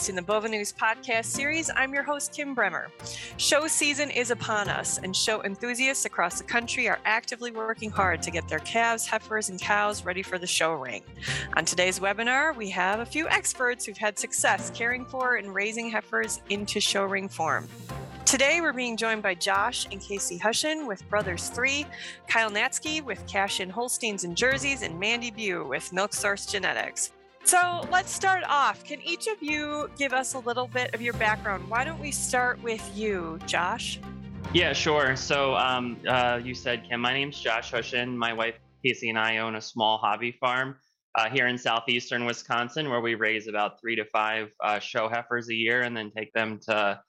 twist in the Bova News podcast series, I'm your host, Kim Bremer. Show season is upon us, and show enthusiasts across the country are actively working hard to get their calves, heifers, and cows ready for the show ring. On today's webinar, we have a few experts who've had success caring for and raising heifers into show ring form. Today, we're being joined by Josh and Casey Hushin with Brothers 3, Kyle Natzke with Cash In Holsteins and Jerseys, and Mandy Bew with Milk Source Genetics. So let's start off. Can each of you give us a little bit of your background? Why don't we start with you, Josh? Yeah, sure. So um, uh, you said, Kim, my name's Josh Hushin. My wife Casey and I own a small hobby farm uh, here in southeastern Wisconsin where we raise about three to five uh, show heifers a year and then take them to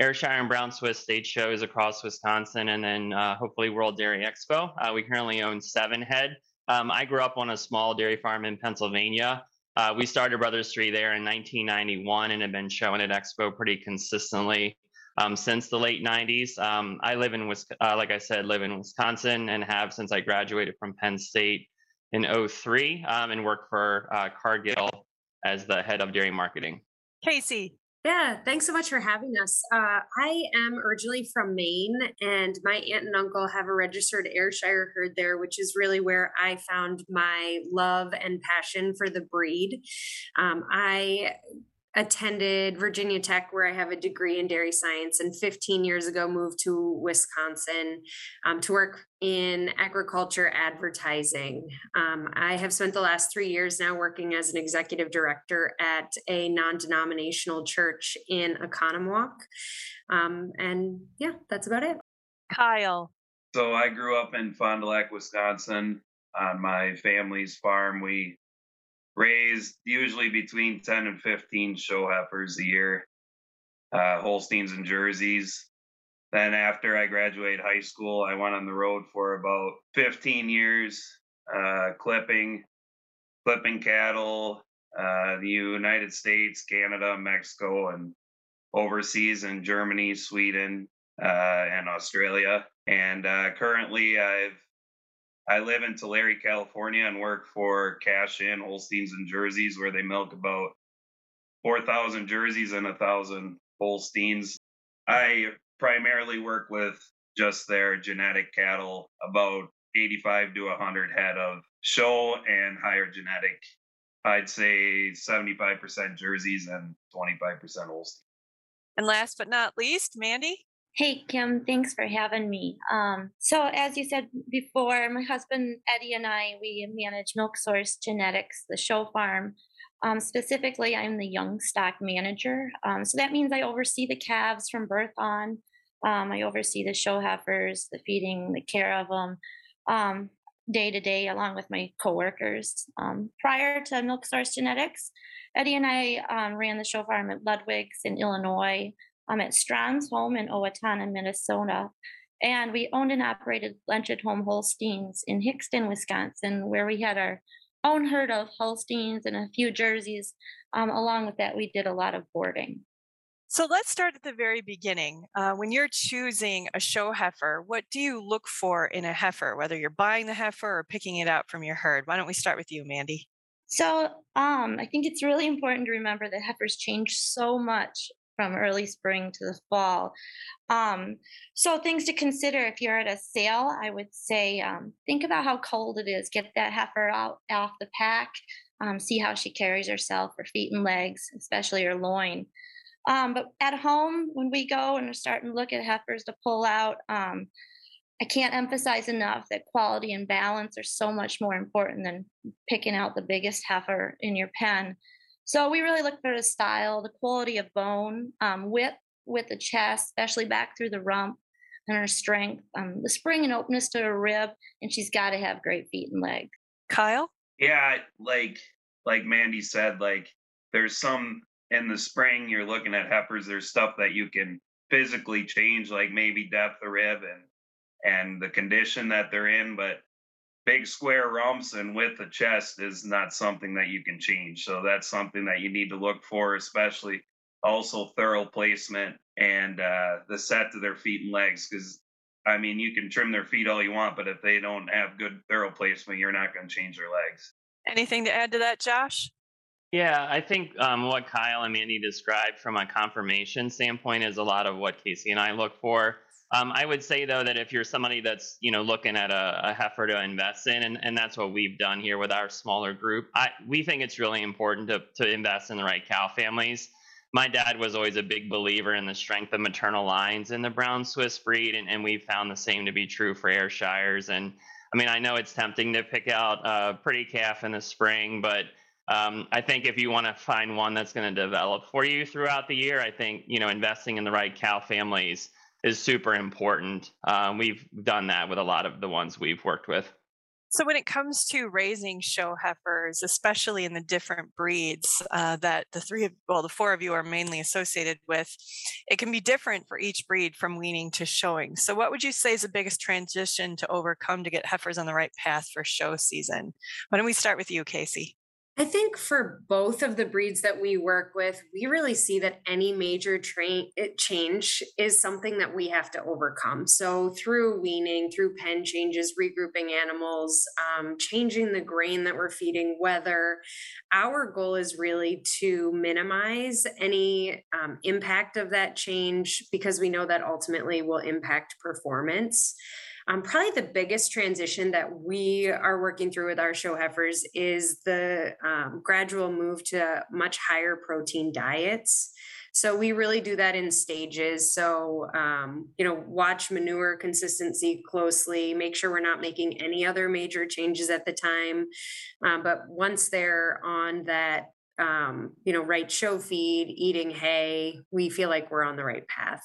Ayrshire and Brown Swiss stage shows across Wisconsin and then uh, hopefully World Dairy Expo. Uh, we currently own seven head. Um, I grew up on a small dairy farm in Pennsylvania. Uh, we started Brothers 3 there in 1991 and have been showing at Expo pretty consistently um, since the late 90s. Um, I live in, uh, like I said, live in Wisconsin and have since I graduated from Penn State in 03 um, and work for uh, Cargill as the head of dairy marketing. Casey. Yeah, thanks so much for having us. Uh, I am originally from Maine, and my aunt and uncle have a registered Ayrshire herd there, which is really where I found my love and passion for the breed. Um, I attended Virginia Tech, where I have a degree in dairy science, and 15 years ago moved to Wisconsin um, to work in agriculture advertising. Um, I have spent the last three years now working as an executive director at a non denominational church in Oconomowoc. Um, and yeah, that's about it. Kyle. So I grew up in Fond du Lac, Wisconsin. On my family's farm, we raised usually between 10 and 15 show heifers a year, uh, Holsteins and Jerseys. Then after I graduated high school, I went on the road for about 15 years, uh, clipping, clipping cattle, uh, the United States, Canada, Mexico, and overseas in Germany, Sweden, uh, and Australia. And uh, currently, I've I live in Tulare, California, and work for Cash In Holsteins and Jerseys, where they milk about 4,000 jerseys and a thousand Holsteins. I primarily work with just their genetic cattle, about 85 to 100 head of show and higher genetic. I'd say 75% jerseys and 25% Holstein. And last but not least, Mandy? Hey, Kim, thanks for having me. Um, so, as you said before, my husband Eddie and I, we manage Milk Source Genetics, the show farm. Um, specifically, I'm the young stock manager. Um, so that means I oversee the calves from birth on. Um, I oversee the show heifers, the feeding, the care of them um, day to day, along with my coworkers. Um, prior to Milk Source Genetics, Eddie and I ran the show farm at Ludwig's in Illinois. I'm at Strong's home in Owatonna, Minnesota. And we owned and operated Lunch at Home Holsteins in Hixton, Wisconsin, where we had our own herd of Holsteins and a few jerseys. Um, along with that, we did a lot of boarding. So let's start at the very beginning. Uh, when you're choosing a show heifer, what do you look for in a heifer, whether you're buying the heifer or picking it out from your herd? Why don't we start with you, Mandy? So um, I think it's really important to remember that heifers change so much from early spring to the fall. Um, so things to consider if you're at a sale, I would say um, think about how cold it is. Get that heifer out off the pack. Um, see how she carries herself, her feet and legs, especially her loin. Um, but at home, when we go and starting to look at heifers to pull out, um, I can't emphasize enough that quality and balance are so much more important than picking out the biggest heifer in your pen. So we really look for the style, the quality of bone, um, width with the chest, especially back through the rump, and her strength, um, the spring and openness to her rib, and she's got to have great feet and legs. Kyle? Yeah, like like Mandy said, like there's some in the spring you're looking at heifers. There's stuff that you can physically change, like maybe depth of rib and and the condition that they're in, but big square rumps and width of chest is not something that you can change. So that's something that you need to look for, especially also thurl placement and uh, the set to their feet and legs. Because I mean, you can trim their feet all you want, but if they don't have good thurl placement, you're not going to change their legs. Anything to add to that, Josh? Yeah, I think um, what Kyle and Mandy described from a conformation standpoint is a lot of what Casey and I look for. Um, I would say though that if you're somebody that's you know looking at a, a heifer to invest in, and, and that's what we've done here with our smaller group, I, we think it's really important to to invest in the right cow families. My dad was always a big believer in the strength of maternal lines in the brown Swiss breed, and, and we found the same to be true for Ayrshires. And I mean, I know it's tempting to pick out a pretty calf in the spring, but um, I think if you want to find one that's going to develop for you throughout the year, I think you know investing in the right cow families is super important. Um, we've done that with a lot of the ones we've worked with. So, when it comes to raising show heifers, especially in the different breeds uh, that the three, of, well, the four of you are mainly associated with, it can be different for each breed from weaning to showing. So, what would you say is the biggest transition to overcome to get heifers on the right path for show season? Why don't we start with you, Casey? I think for both of the breeds that we work with, we really see that any major eh, change is something that we have to overcome. So through weaning, through pen changes, regrouping animals, um, changing the grain that we're feeding, weather, our goal is really to minimize any um, impact of that change because we know that ultimately will impact performance. Um, probably the biggest transition that we are working through with our show heifers is the um, gradual move to much higher protein diets. So we really do that in stages. So, um, you know, watch manure consistency closely, make sure we're not making any other major changes at the time. Um, but once they're on that, um, you know, right show feed, eating hay, we feel like we're on the right path.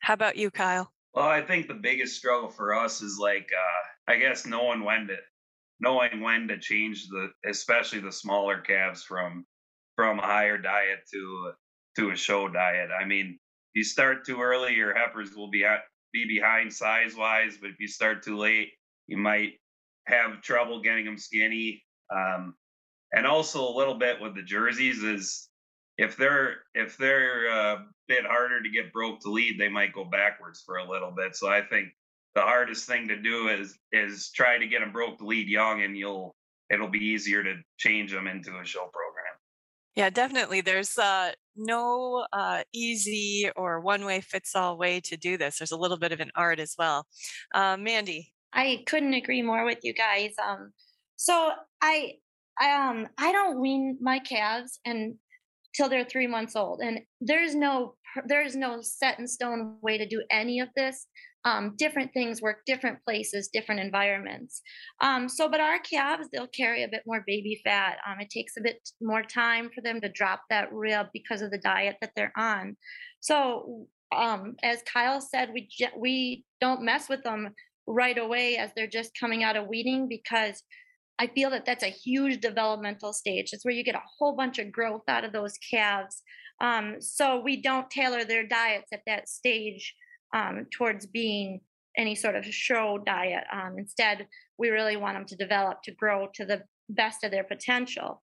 How about you, Kyle? Well, I think the biggest struggle for us is like, uh, I guess knowing when to, knowing when to change the, especially the smaller calves from, from a higher diet to, to a show diet. I mean, if you start too early, your heifers will be be behind size wise, but if you start too late, you might have trouble getting them skinny. Um, and also a little bit with the jerseys is if they're if they're a bit harder to get broke to lead, they might go backwards for a little bit. So I think the hardest thing to do is is try to get them broke to lead young, and you'll it'll be easier to change them into a show program. Yeah, definitely. There's uh, no uh, easy or one way fits all way to do this. There's a little bit of an art as well. Uh, Mandy, I couldn't agree more with you guys. Um, so I, I um, I don't wean my calves, and till they're three months old. And there's no there's no set in stone way to do any of this. Um, different things work different places, different environments. Um, so, but our calves, they'll carry a bit more baby fat. Um, it takes a bit more time for them to drop that rib because of the diet that they're on. So, um, as Kyle said, we we don't mess with them right away as they're just coming out of weaning because I feel that that's a huge developmental stage. It's where you get a whole bunch of growth out of those calves. Um, so we don't tailor their diets at that stage um, towards being any sort of show diet. Um, instead, we really want them to develop to grow to the best of their potential.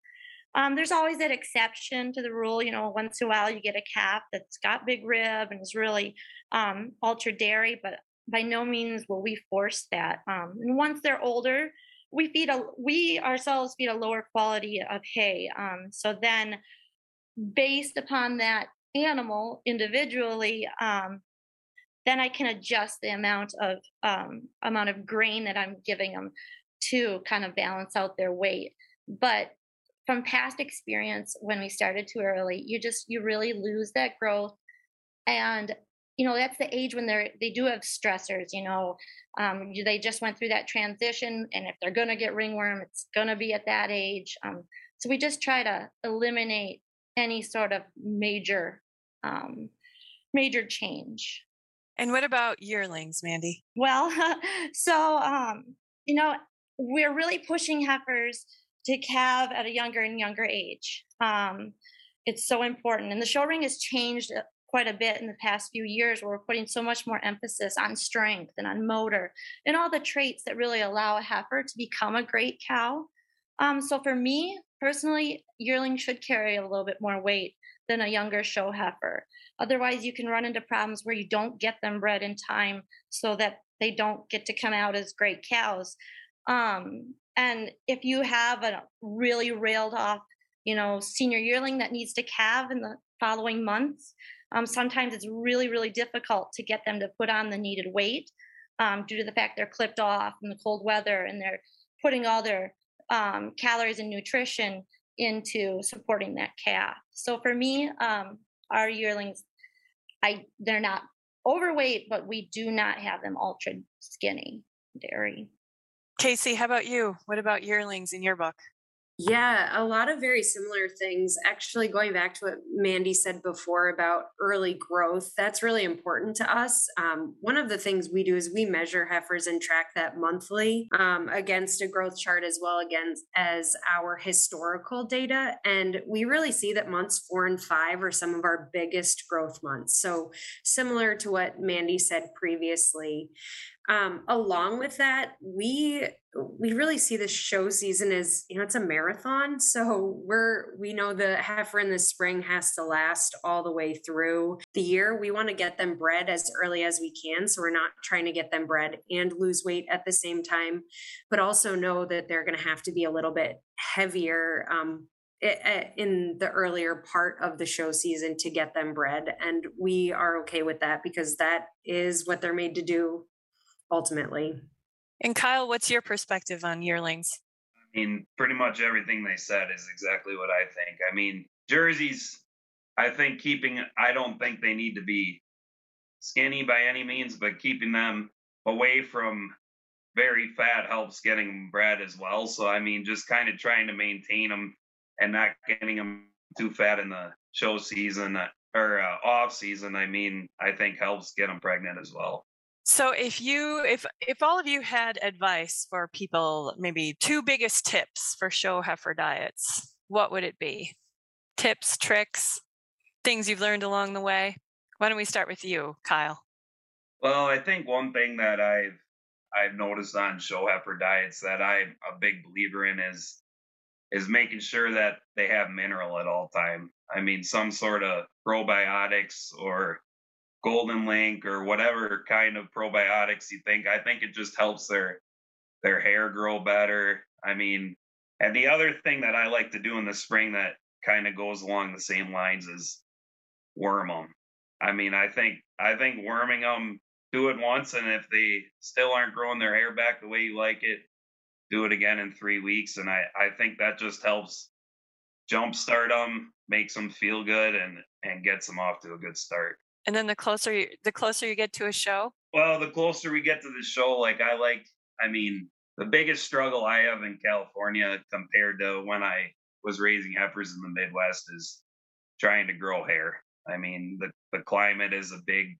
Um, there's always that exception to the rule. You know, once in a while you get a calf that's got big rib and is really um, ultra dairy, but by no means will we force that. Um, and once they're older, we feed a we ourselves feed a lower quality of hay. Um, so then, based upon that animal individually, um, then I can adjust the amount of um, amount of grain that I'm giving them to kind of balance out their weight. But from past experience, when we started too early, you just you really lose that growth, and you know that's the age when they're they do have stressors you know um, they just went through that transition and if they're going to get ringworm it's going to be at that age um, so we just try to eliminate any sort of major um, major change. And what about yearlings mandy? Well so um, you know we're really pushing heifers to calve at a younger and younger age um, it's so important and the show ring has changed quite a bit in the past few years where we're putting so much more emphasis on strength and on motor and all the traits that really allow a heifer to become a great cow. Um, so for me personally, yearling should carry a little bit more weight than a younger show heifer. Otherwise, you can run into problems where you don't get them bred in time so that they don't get to come out as great cows. Um, and if you have a really railed off you know, senior yearling that needs to calve in the following months. Um, sometimes it's really, really difficult to get them to put on the needed weight um, due to the fact they're clipped off in the cold weather and they're putting all their um, calories and nutrition into supporting that calf. So for me, um, our yearlings, I they're not overweight, but we do not have them ultra skinny dairy. Casey, how about you? What about yearlings in your book? Yeah, a lot of very similar things. Actually, going back to what Mandy said before about early growth, that's really important to us. Um, one of the things we do is we measure heifers and track that monthly um, against a growth chart as well against as our historical data. And we really see that months four and five are some of our biggest growth months. So, similar to what Mandy said previously, um, along with that, we we really see the show season as you know it's a marathon. So we're we know the heifer in the spring has to last all the way through the year. We want to get them bred as early as we can, so we're not trying to get them bred and lose weight at the same time, but also know that they're going to have to be a little bit heavier um, in the earlier part of the show season to get them bred and we are okay with that because that is what they're made to do ultimately. And Kyle, what's your perspective on yearlings? I mean, pretty much everything they said is exactly what I think. I mean, jerseys, I think keeping, I don't think they need to be skinny by any means, but keeping them away from very fat helps getting them bred as well. So, I mean, just kind of trying to maintain them and not getting them too fat in the show season uh, or uh, off season, I mean, I think helps get them pregnant as well. So if you if if all of you had advice for people, maybe two biggest tips for show heifer diets, what would it be? Tips, tricks, things you've learned along the way. Why don't we start with you, Kyle? Well, I think one thing that I've I've noticed on show heifer diets that I'm a big believer in is is making sure that they have mineral at all time. I mean, some sort of probiotics or golden link or whatever kind of probiotics you think. I think it just helps their their hair grow better. I mean and the other thing that i like to do in the spring that kind of goes along the same lines is worm them i mean i think i think worming them do it once and if they still aren't growing their hair back the way you like it do it again in three weeks. And i i think that just helps jumpstart them makes them feel good and and gets them off to a good start and then the closer you, the closer you get to a show. Well, the closer we get to the show, like I like, I mean, the biggest struggle I have in California compared to when I was raising heifers in the Midwest is trying to grow hair. I mean, the the climate is a big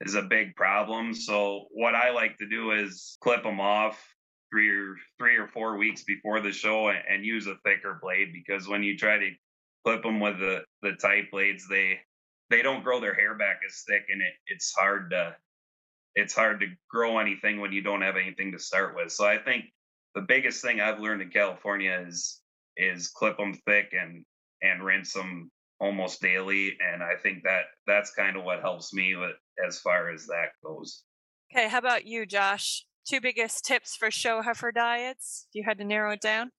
is a big problem. So what I like to do is clip them off three or three or four weeks before the show and, and use a thicker blade because when you try to clip them with the the tight blades, they they don't grow their hair back as thick and it, it's hard to it's hard to grow anything when you don't have anything to start with. So i think the biggest thing i've learned in california is is clip them thick and and rinse them almost daily and i think that that's kind of what helps me with as far as that goes. Okay how about you josh? Two biggest tips for show heifer diets? If you had to narrow it down?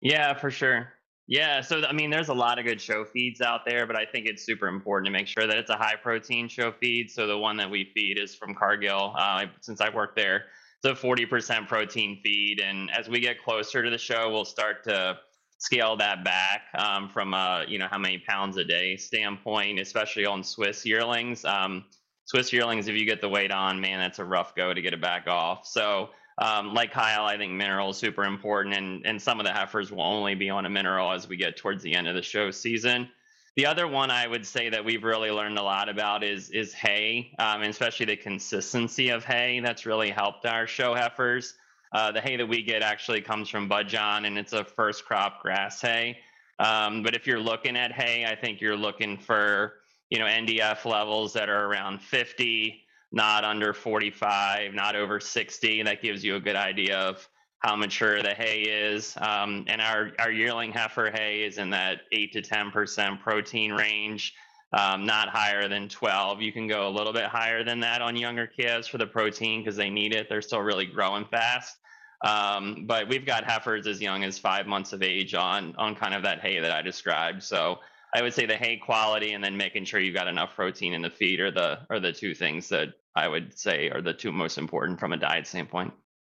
Yeah for sure yeah, so I mean, there's a lot of good show feeds out there, but I think it's super important to make sure that it's a high protein show feed. So the one that we feed is from Cargill. Uh, since I work there, it's a 40% protein feed, and as we get closer to the show, we'll start to scale that back um, from a you know how many pounds a day standpoint, especially on Swiss yearlings. Um, Swiss yearlings, if you get the weight on, man, that's a rough go to get it back off. So um, like Kyle, I think mineral is super important, and and some of the heifers will only be on a mineral as we get towards the end of the show season. The other one I would say that we've really learned a lot about is is hay, um, and especially the consistency of hay. That's really helped our show heifers. Uh, the hay that we get actually comes from Budjon, and it's a first crop grass hay. Um, but if you're looking at hay, I think you're looking for you know NDF levels that are around 50 not under 45, not over 60. That gives you a good idea of how mature the hay is. Um, and our, our yearling heifer hay is in that 8 to 10% protein range, um, not higher than 12. You can go a little bit higher than that on younger calves for the protein because they need it. They're still really growing fast. Um, but we've got heifers as young as five months of age on on kind of that hay that I described. So I would say the hay quality and then making sure you've got enough protein in the feed are the are the two things that I would say are the two most important from a diet standpoint.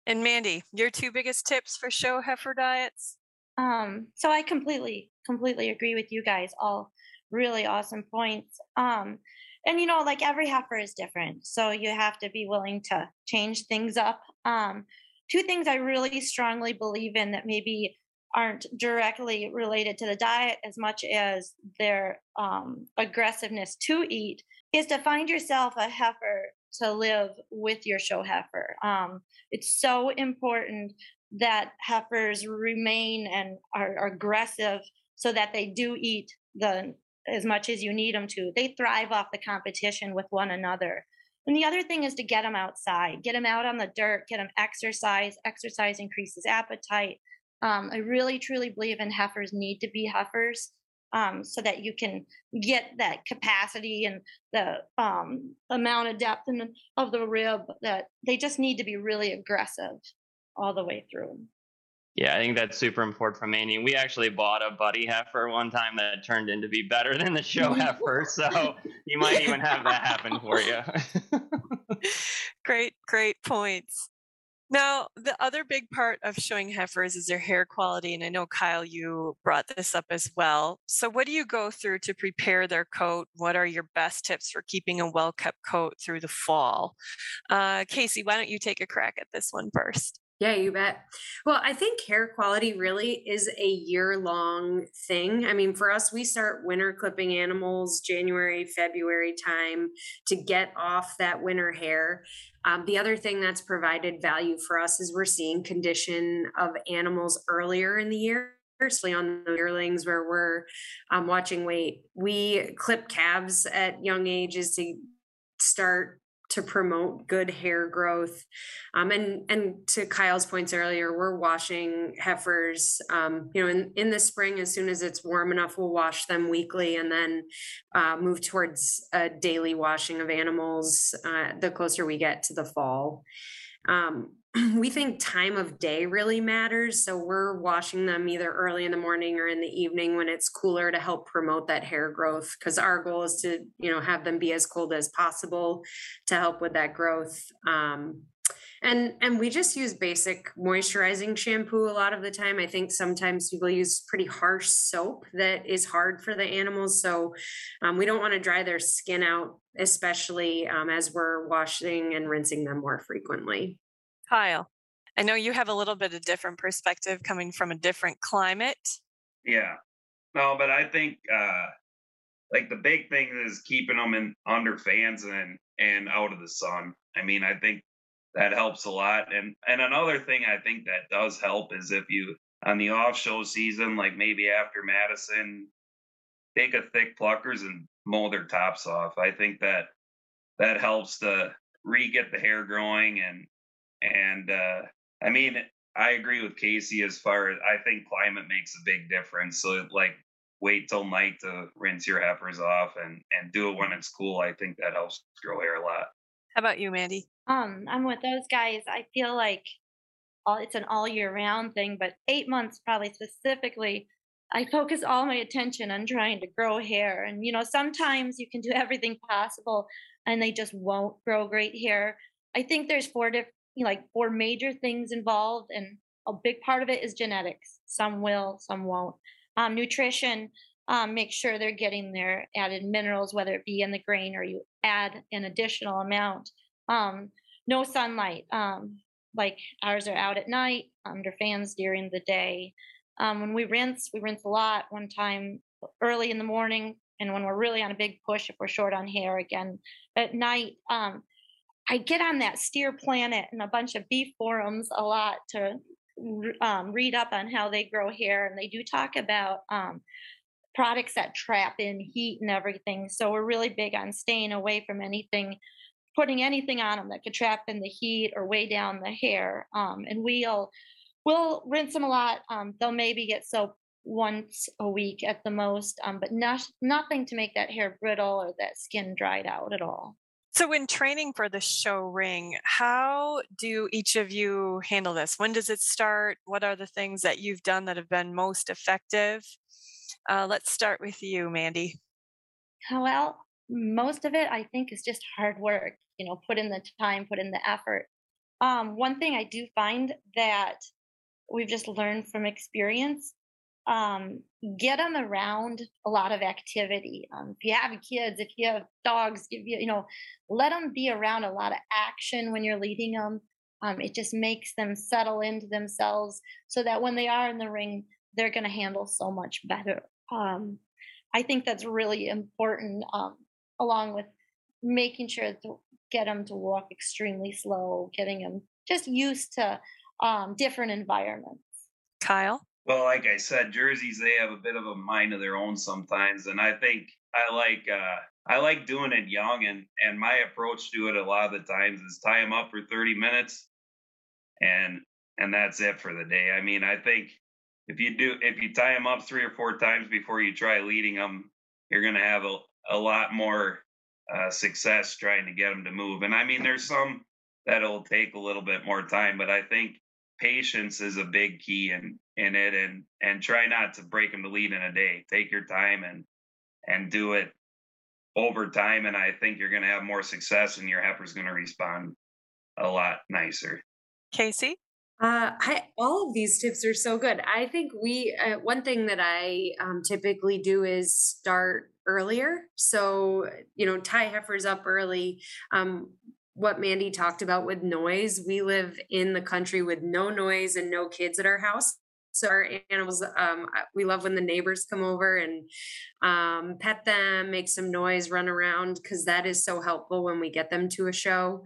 And Mandy, your two biggest tips for show heifer diets? Um, so I completely, completely agree with you guys. All really awesome points. Um, and you know, like every heifer is different, so you have to be willing to change things up. Um, two things I really strongly believe in that maybe aren't directly related to the diet as much as their um, aggressiveness to eat is to find yourself a heifer to live with your show heifer. Um, it's so important that heifers remain and are, are aggressive so that they do eat the as much as you need them to. They thrive off the competition with one another. And the other thing is to get them outside, get them out on the dirt, get them exercise. Exercise increases appetite. Um, I really truly believe in heifers need to be heifers um, so that you can get that capacity and the um, amount of depth in the, of the rib that they just need to be really aggressive all the way through. Yeah, I think that's super important for Andy. We actually bought a buddy heifer one time that turned into be better than the show heifer. So you might even have that happen for you. great, great points. Now, the other big part of showing heifers is their hair quality. And I know, Kyle, you brought this up as well. So, what do you go through to prepare their coat? What are your best tips for keeping a well kept coat through the fall? Uh, Casey, why don't you take a crack at this one first? Yeah, you bet. Well, I think hair quality really is a year long thing. I mean, for us, we start winter clipping animals January, February time to get off that winter hair. Um, the other thing that's provided value for us is we're seeing condition of animals earlier in the year especially on the yearlings where we're um, watching weight. We clip calves at young ages to start to promote good hair growth. Um, and and to Kyle's points earlier, we're washing heifers. Um, you know, in in the spring, as soon as it's warm enough, we'll wash them weekly, and then uh, move towards a daily washing of animals. Uh, the closer we get to the fall. Um, we think time of day really matters. So we're washing them either early in the morning or in the evening when it's cooler to help promote that hair growth. Because our goal is to, you know, have them be as cold as possible to help with that growth. Um, and and we just use basic moisturizing shampoo a lot of the time. I think sometimes people use pretty harsh soap that is hard for the animals. So um, we don't want to dry their skin out, especially um, as we're washing and rinsing them more frequently. Kyle, I know you have a little bit of different perspective coming from a different climate. Yeah. No, but I think uh like the big thing is keeping them in under fans and and out of the sun. I mean, I think that helps a lot. And and another thing I think that does help is if you on the off show season, like maybe after Madison, take a thick pluckers and mow their tops off. I think that that helps to re get the hair growing and and uh, I mean, I agree with Casey as far as I think climate makes a big difference. So like wait till night to rinse your heifers off and and do it when it's cool. I think that helps grow hair a lot. How about you, Mandy? Um, I'm with those guys. I feel like all it's an all year round thing, but eight months probably specifically. I focus all my attention on trying to grow hair. And, you know, sometimes you can do everything possible and they just won't grow great hair. I think there's four different like four major things involved, and a big part of it is genetics. Some will, some won't. Um, nutrition, um, make sure they're getting their added minerals, whether it be in the grain or you add an additional amount. Um, no sunlight, um, like ours are out at night under fans during the day. Um, when we rinse, we rinse a lot. One time early in the morning, and when we're really on a big push, if we're short on hair, again at night. Um, I get on that Steer Planet and a bunch of beef forums a lot to um, read up on how they grow hair, and they do talk about um, products that trap in heat and everything. So we're really big on staying away from anything, putting anything on them that could trap in the heat or weigh down the hair. Um, and we'll we'll rinse them a lot. Um, they'll maybe get soap once a week at the most, um, but not, nothing to make that hair brittle or that skin dried out at all. So, in training for the show ring, how do each of you handle this? When does it start? What are the things that you've done that have been most effective? Uh, let's start with you, Mandy. Well, most of it I think is just hard work. You know, put in the time, put in the effort. Um, one thing I do find that we've just learned from experience um, get them around a lot of activity. Um, if you have kids, if you have dogs, give you, you know, let them be around a lot of action when you're leading them. Um, it just makes them settle into themselves so that when they are in the ring, they're going to handle so much better. Um, I think that's really important, um, along with making sure to get them to walk extremely slow, getting them just used to um, different environments. Kyle? Well, like I said, jerseys they have a bit of a mind of their own sometimes, and I think I like uh, I like doing it young, and and my approach to it a lot of the times is tie them up for thirty minutes, and and that's it for the day. I mean, I think if you do if you tie them up three or four times before you try leading them, you're gonna have a a lot more uh, success trying to get them to move. And I mean, there's some that'll take a little bit more time, but I think patience is a big key in in it and and try not to break them to lead in a day. Take your time and and do it over time and i think you're going to have more success and your heifer's going to respond a lot nicer. Casey uh, I, all of these tips are so good. I think we, uh, one thing that I um, typically do is start earlier. So, you know, tie heifers up early. Um, what Mandy talked about with noise. We live in the country with no noise and no kids at our house. So our animals, um, we love when the neighbors come over and um, pet them, make some noise, run around, because that is so helpful when we get them to a show.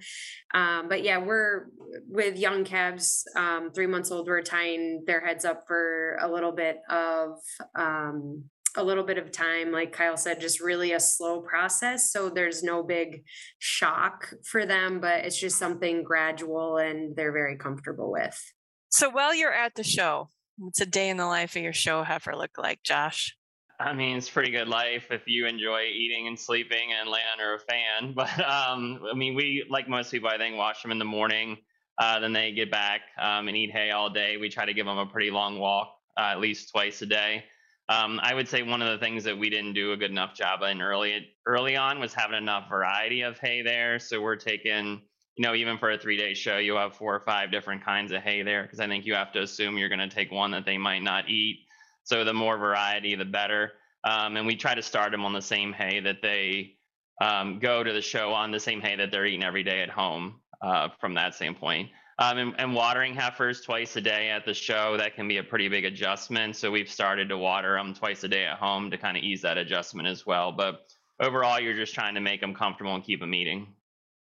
Um, but yeah, we're with young calves, um, three months old. We're tying their heads up for a little bit of um, a little bit of time, like Kyle said, just really a slow process. So there's no big shock for them, but it's just something gradual and they're very comfortable with. So while you're at the show, what's a day in the life of your show heifer look like, Josh? I mean, it's pretty good life if you enjoy eating and sleeping and laying under a fan. But um, I mean, we like most people, I think, wash them in the morning. Uh, then they get back um, and eat hay all day. We try to give them a pretty long walk, uh, at least twice a day. Um, I would say one of the things that we didn't do a good enough job in early early on was having enough variety of hay there. So we're taking, you know, even for a three day show, you have four or five different kinds of hay there because I think you have to assume you're going to take one that they might not eat. So the more variety, the better. Um, and we try to start them on the same hay that they um, go to the show on, the same hay that they're eating every day at home. Uh, from that standpoint. Um, and, and, watering heifers twice a day at the show, that can be a pretty big adjustment. So we've started to water them twice a day at home to kind of ease that adjustment as well. But overall, you're just trying to make them comfortable and keep them eating.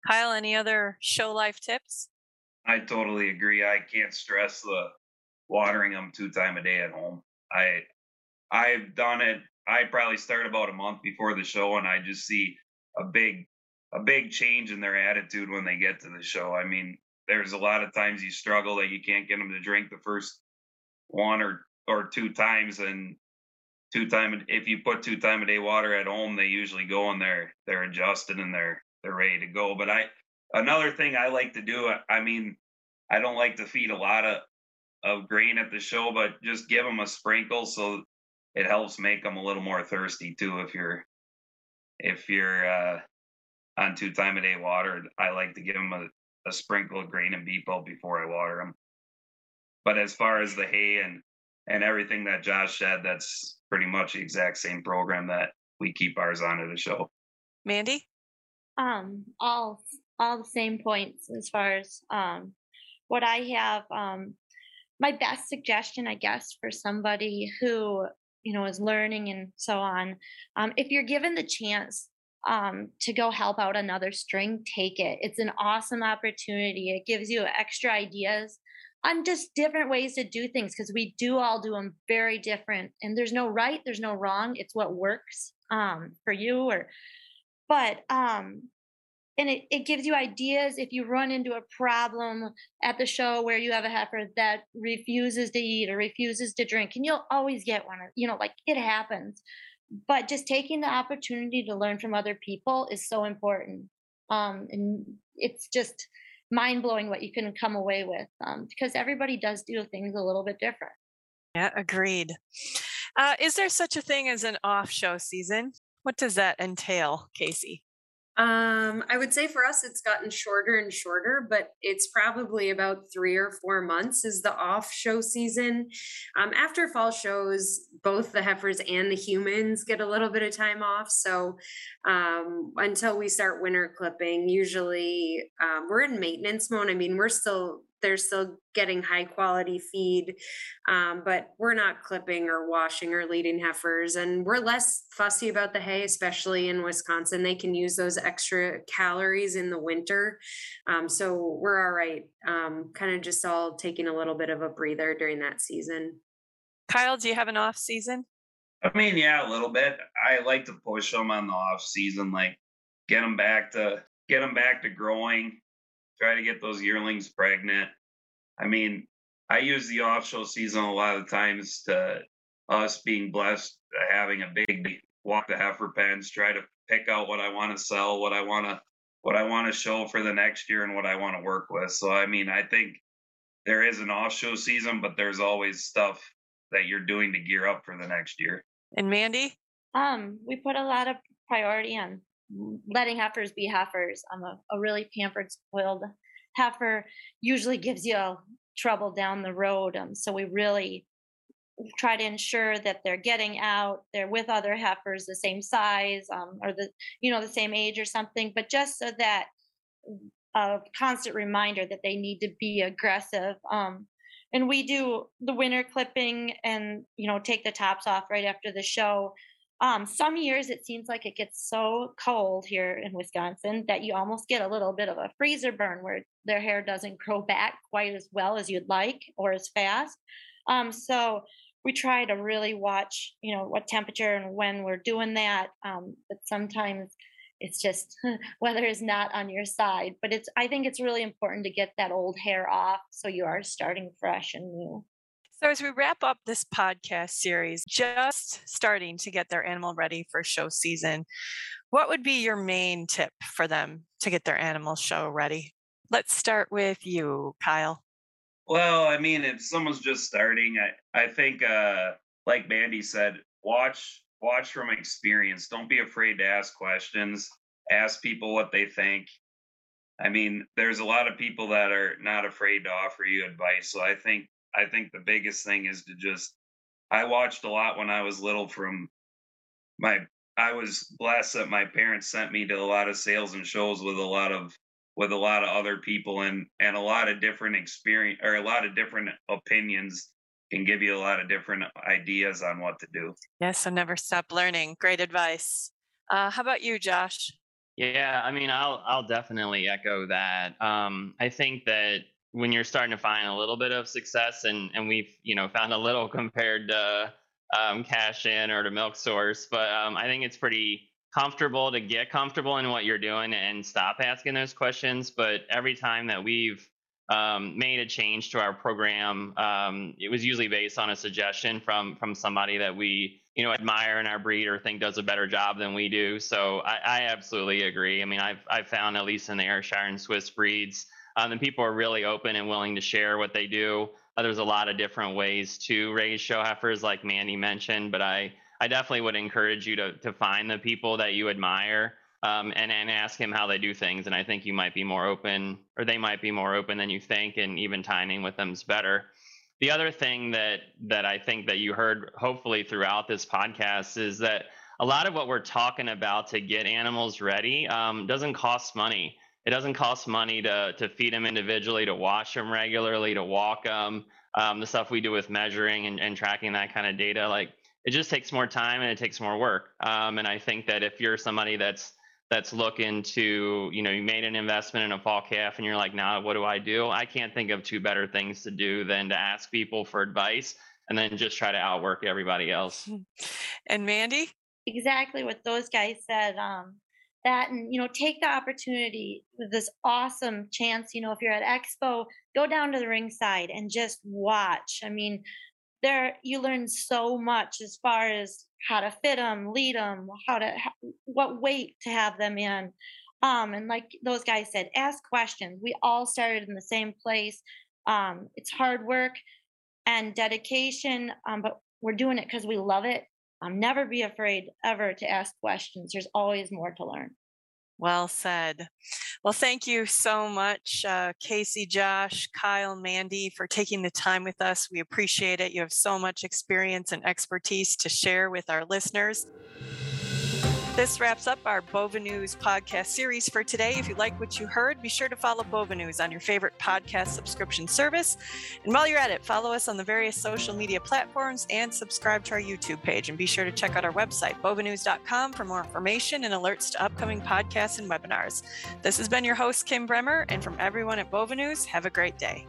Kyle, any other show life tips? I totally agree. I can't stress the watering them two time a day at home. I I've done it. I probably start about a month before the show, and I just see a big a big change in their attitude when they get to the show. I mean, there's a lot of times you struggle that you can't get them to drink the first one or or two times and two time if you put two time a day water at home they usually go and they're they're adjusted and they're they're ready to go but i another thing i like to do i mean i don't like to feed a lot of of grain at the show but just give them a sprinkle so it helps make them a little more thirsty too if you're if you're uh on two time a day water i like to give them a a sprinkle of grain and beet pulp before I water them. But as far as the hay and and everything that Josh said, that's pretty much the exact same program that we keep ours on at the show. Mandy? Um, all all the same points as far as um what I have. Um my best suggestion, I guess, for somebody who, you know, is learning and so on, um, if you're given the chance um, to go help out another string, take it. It's an awesome opportunity. It gives you extra ideas on just different ways to do things because we do all do them very different. And there's no right, there's no wrong. It's what works um, for you. Or, but um, and it, it gives you ideas if you run into a problem at the show where you have a heifer that refuses to eat or refuses to drink and you'll always get one you know like it happens but just taking the opportunity to learn from other people is so important Um, and it's just mind blowing what you can come away with um, because everybody does do things a little bit different. Yeah, agreed. Uh, is there such a thing as an off show season? What does that entail, Casey? Um, I would say for us, it's gotten shorter and shorter, but it's probably about three or four months is the off show season. Um, after fall shows, both the heifers and the humans get a little bit of time off. So um, until we start winter clipping, usually um, we're in maintenance mode. I mean, we're still they're still getting high quality feed, um, but we're not clipping or washing or leading heifers. And we're less fussy about the hay, especially in Wisconsin. They can use those extra calories in the winter. Um, so we're all right, um, kind of just all taking a little bit of a breather during that season. Kyle, do you have an off season? I mean, yeah, a little bit. I like to push them on the off season, like get them back to get them back to growing try to get those yearlings pregnant. I mean, I use the off show season a lot of times to us being blessed having a big walk the heifer pens, try to pick out what I want to sell, what I want to what I want to show for the next year and what I want to work with. So I mean, I think there is an off show season, but there's always stuff that you're doing to gear up for the next year. And Mandy? Um, we put a lot of priority on letting heifers be heifers. I'm a, a really pampered, spoiled heifer. Usually gives you trouble down the road. Um, so we really try to ensure that they're getting out, they're with other heifers the same size um, or the you know the same age or something, but just so that a constant reminder that they need to be aggressive. Um, and we do the winter clipping and you know take the tops off right after the show um, some years it seems like it gets so cold here in Wisconsin that you almost get a little bit of a freezer burn where their hair doesn't grow back quite as well as you'd like or as fast. Um, so we try to really watch, you know, what temperature and when we're doing that. Um, but sometimes it's just weather is not on your side. But it's I think it's really important to get that old hair off so you are starting fresh and new. So, as we wrap up this podcast series, just starting to get their animal ready for show season, what would be your main tip for them to get their animal show ready? Let's start with you, Kyle. Well, I mean, if someone's just starting, I, I think, uh, like Mandy said, watch watch from experience. Don't be afraid to ask questions. Ask people what they think. I mean, there's a lot of people that are not afraid to offer you advice. So I think I think the biggest thing is to just I watched a lot when I was little from my I was blessed that my parents sent me to a lot of sales and shows with a lot of with a lot of other people and and a lot of different experience or a lot of different opinions can give you a lot of different ideas on what to do. Yes, so never stop learning. Great advice. Uh, how about you, Josh? Yeah, I mean, I'll I'll definitely echo that. Um, I think that when you're starting to find a little bit of success and and we've you know found a little compared to um, cash in or to milk source but um, i think it's pretty comfortable to get comfortable in what you're doing and stop asking those questions. But every time that we've um, made a change to our program um, it was usually based on a suggestion from from somebody that we you know admire in our breed or think does a better job than we do. So i, I absolutely agree. I mean i've i've found at least in the ayrshire and swiss breeds um, and people are really open and willing to share what they do. Uh, there's a lot of different ways to raise show heifers, like Mandy mentioned, but I, I definitely would encourage you to, to find the people that you admire um, and, and ask him how they do things. And I think you might be more open, or they might be more open than you think, and even timing with them is better. The other thing that that I think that you heard hopefully throughout this podcast is that a lot of what we're talking about to get animals ready um, doesn't cost money it doesn't cost money to to feed them individually, to wash them regularly, to walk them. Um, the stuff we do with measuring and, and tracking that kind of data, like it just takes more time and it takes more work. Um, and I think that if you're somebody that's that's looking to, you know, you made an investment in a fall calf and you're like, now nah, what do I do? I can't think of two better things to do than to ask people for advice and then just try to outwork everybody else. And Mandy? Exactly what those guys said. Um, that and you know take the opportunity this awesome chance you know if you're at expo go down to the ringside and just watch i mean there you learn so much as far as how to fit them lead them how to what weight to have them in Um, and like those guys said, ask questions. We all started in the same place. Um, it's hard work and dedication, um, but we're doing it because we love it. Um, never be afraid ever to ask questions. There's always more to learn. Well said. Well, thank you so much, uh, Casey, Josh, Kyle, Mandy, for taking the time with us. We appreciate it. You have so much experience and expertise to share with our listeners. This wraps up our Bova News podcast series for today. If you like what you heard, be sure to follow Bova News on your favorite podcast subscription service. And while you're at it, follow us on the various social media platforms and subscribe to our YouTube page. And be sure to check out our website, bovanews.com, for more information and alerts to upcoming podcasts and webinars. This has been your host, Kim Bremer. And from everyone at Bova News, have a great day.